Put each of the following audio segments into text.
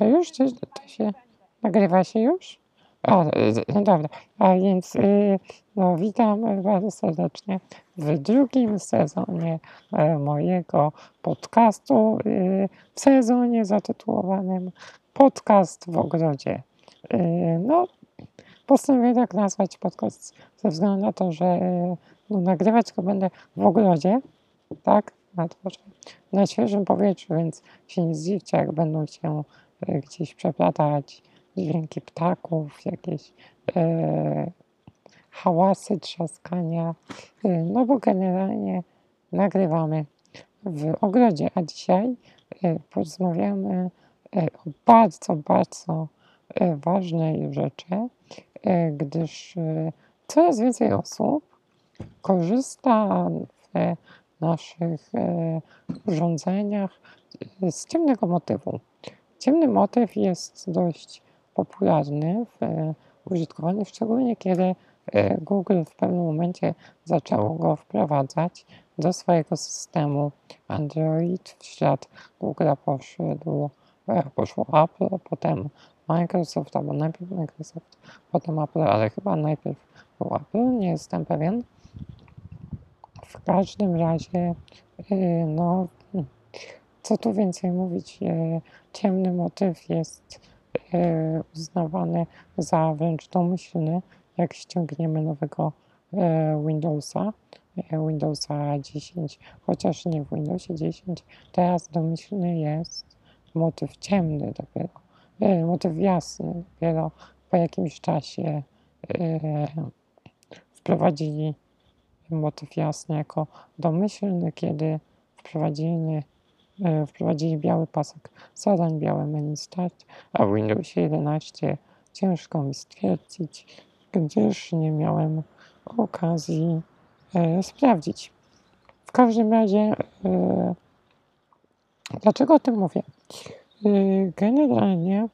To już? To, to się nagrywa się już? A, no dobra. A więc y, no, witam bardzo serdecznie w drugim sezonie e, mojego podcastu, y, w sezonie zatytułowanym Podcast w ogrodzie. Y, no, postanowiłem tak nazwać podcast ze względu na to, że no, nagrywać go będę w ogrodzie, tak, na dworze, na świeżym powietrzu, więc się nie zdziwcie, jak będą się gdzieś przeplatać dźwięki ptaków, jakieś e, hałasy, trzaskania, e, no bo generalnie nagrywamy w ogrodzie, a dzisiaj e, porozmawiamy e, o bardzo, bardzo e, ważnej rzeczy, e, gdyż coraz więcej osób korzysta w naszych urządzeniach z ciemnego motywu. Ciemny motyw jest dość popularny w e, użytkowaniu, szczególnie kiedy e, Google w pewnym momencie zaczęło go wprowadzać do swojego systemu Android. W ślad Google'a poszedł, e, poszło Apple, potem Microsoft, albo najpierw Microsoft, potem Apple, ale chyba najpierw był Apple, nie jestem pewien. W każdym razie, no, co tu więcej mówić, ciemny motyw jest E, uznawany za wręcz domyślny, jak ściągniemy nowego e, Windowsa, e, Windowsa 10, chociaż nie w Windowsie 10, teraz domyślny jest motyw ciemny dopiero, motyw jasny dopiero po jakimś czasie wprowadzili motyw jasny jako domyślny, kiedy wprowadzili E, wprowadzili biały pasek zadań, białe menu start, a w Windowsie 11 ciężko mi stwierdzić, gdyż nie miałem okazji e, sprawdzić. W każdym razie, e, dlaczego o tym mówię? E, generalnie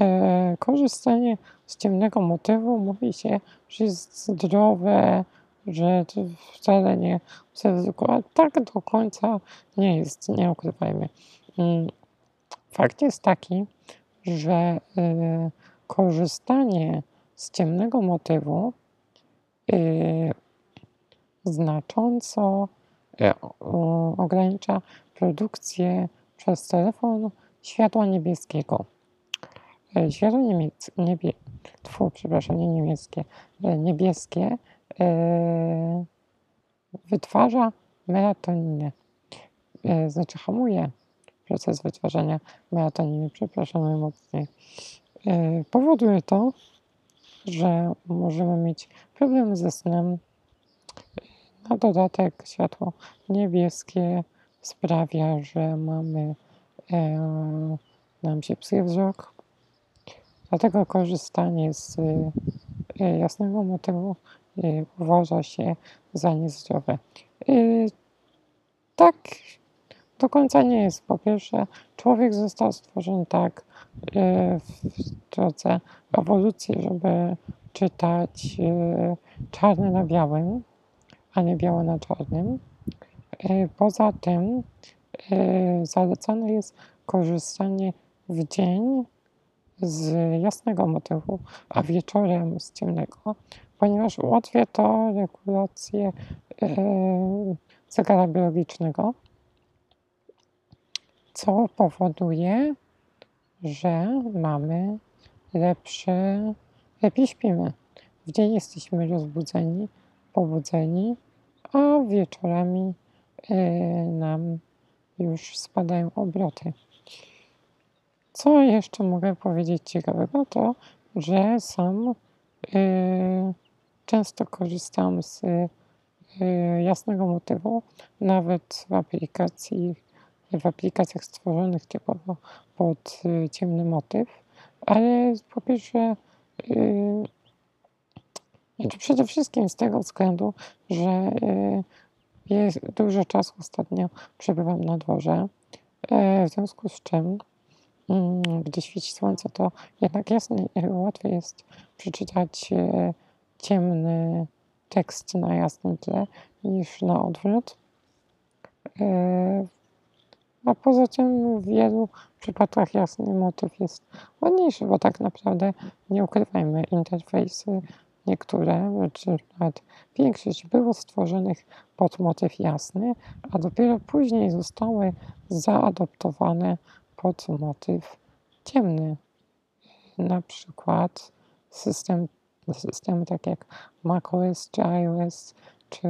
e, korzystanie z ciemnego motywu mówi się, że jest zdrowe, że to wcale nie ryzyko, tak do końca nie jest, nie ukrywajmy. Mm, fakt jest taki, że y, korzystanie z ciemnego motywu y, znacząco y, ogranicza produkcję przez telefon światła niebieskiego. Światło niemieckie, niebie, tfu, przepraszam, nie niemieckie, niebieskie wytwarza melatoninę. E, znaczy hamuje proces wytwarzania melatoniny, przepraszam najmocniej. E, powoduje to, że możemy mieć problemy ze snem. Na dodatek światło niebieskie sprawia, że mamy nam się psuje wzrok. Dlatego korzystanie z jasnego motywu uważa się za niezdrowe. Y, tak do końca nie jest. Po pierwsze, człowiek został stworzony tak y, w drodze ewolucji, żeby czytać czarne na białym, a nie białe na czarnym. Poza tym zalecane jest korzystanie w dzień z jasnego motywu, a wieczorem z ciemnego, ponieważ ułatwia to regulację e, zegara biologicznego, co powoduje, że mamy lepsze, lepiej śpimy. W dzień jesteśmy rozbudzeni, pobudzeni, a wieczorami e, nam już spadają obroty. Co jeszcze mogę powiedzieć ciekawego, to że sam yy, często korzystam z yy, jasnego motywu, nawet w aplikacji, w aplikacjach stworzonych typowo pod yy, ciemny motyw, ale po pierwsze znaczy przede wszystkim z tego względu, że jest dużo czasu ostatnio przebywam na dworze, w związku z czym Mm, gdy świeci słońce, to jednak jasniej, łatwiej jest przeczytać e, ciemny tekst na jasnym tle niż na odwrót. E, A poza tym w wielu przypadkach jasny motyw jest ładniejszy, bo tak naprawdę nie ukrywajmy, interfejsy niektóre, czy nawet większość było stworzonych pod motyw jasny, a dopiero później zostały zaadoptowane pod motyw ciemny. Na przykład system, systemy takie jak macOS czy iOS, czy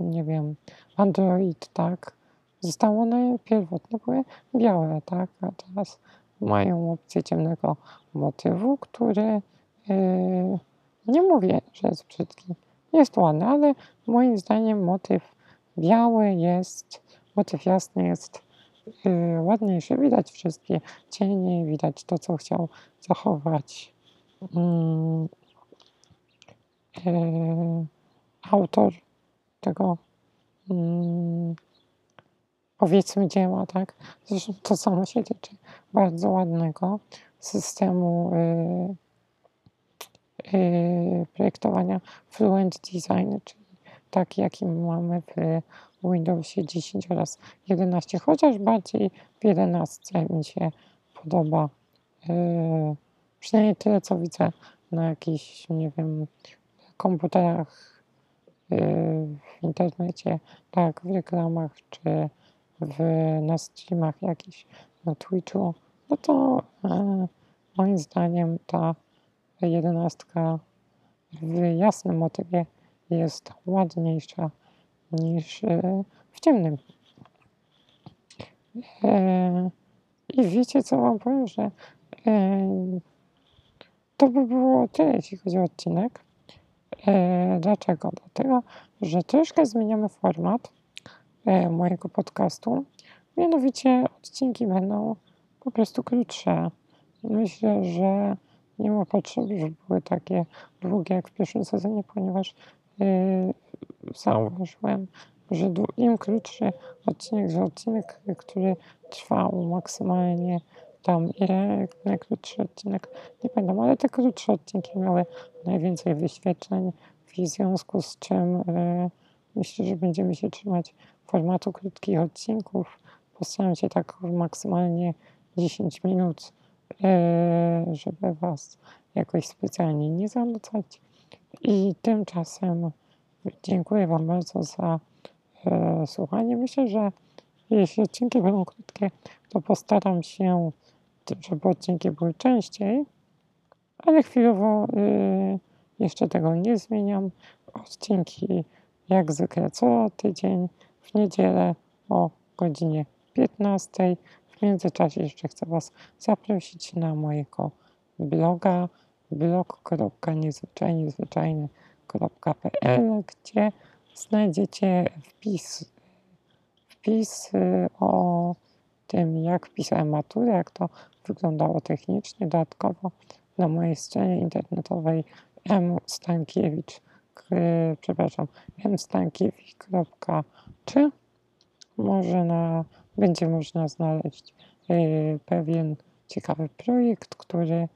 nie wiem, Android, tak, zostały one pierwotnie były białe, tak, a teraz mają opcję ciemnego motywu, który yy, nie mówię, że jest brzydki, jest ładny, ale moim zdaniem motyw biały jest, motyw jasny jest yy, ładniejszy. Widać wszystkie cienie, widać to, co chciał zachować yy, autor tego yy, powiedzmy dzieła, tak? Zresztą to samo się tyczy bardzo ładnego systemu yy, yy, projektowania Fluent Design, czyli taki, jaki mamy w Windowsie 10 oraz 11, chociaż bardziej w 11 mi się podoba. Przynajmniej tyle, co widzę na jakichś, nie wiem, komputerach, yy, w internecie, tak, w reklamach, czy w, na streamach jakichś, na Twitchu, no to yy, moim zdaniem ta jedenastka w jasnym motywie jest ładniejsza niż w ciemnym. I wiecie, co Wam powiem, że to by było tyle, jeśli chodzi o odcinek. Dlaczego? Dlatego, że troszkę zmieniamy format mojego podcastu. Mianowicie odcinki będą po prostu krótsze. Myślę, że nie ma potrzeby, żeby były takie długie jak w pierwszym sezonie, ponieważ yy, zauważyłem, że im krótszy odcinek, że odcinek, który trwał maksymalnie tam ile, najkrótszy odcinek, nie pamiętam, ale te krótsze odcinki miały najwięcej wyświetleń, w związku z czym yy, myślę, że będziemy się trzymać formatu krótkich odcinków. Postaram się tak maksymalnie 10 minut E, żeby Was jakoś specjalnie nie zanudzać. I tymczasem dziękuję Wam bardzo za e, słuchanie. Myślę, że jeśli odcinki będą krótkie, to postaram się, żeby odcinki były częściej, ale chwilowo e, jeszcze tego nie zmieniam. Odcinki jak zwykle co tydzień w niedzielę o godzinie 15. W międzyczasie jeszcze chcę Was zaprosić na mojego bloga blog.niezwyczajniezwyczajny.pl, gdzie znajdziecie wpis, wpis o tym, jak pisałem maturę, jak to wyglądało technicznie. Dodatkowo na mojej stronie internetowej mstankiewicz, przepraszam, mstankiewicz.czy może będzie można znaleźć e, pewien ciekawy projekt, który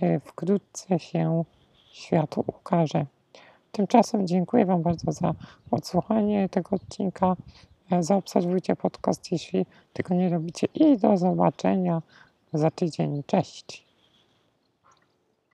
e, wkrótce się światu ukaże. Tymczasem dziękuję Wam bardzo za odsłuchanie tego odcinka. E, zaobserwujcie podcast, jeśli tego nie robicie i do zobaczenia za tydzień. Cześć!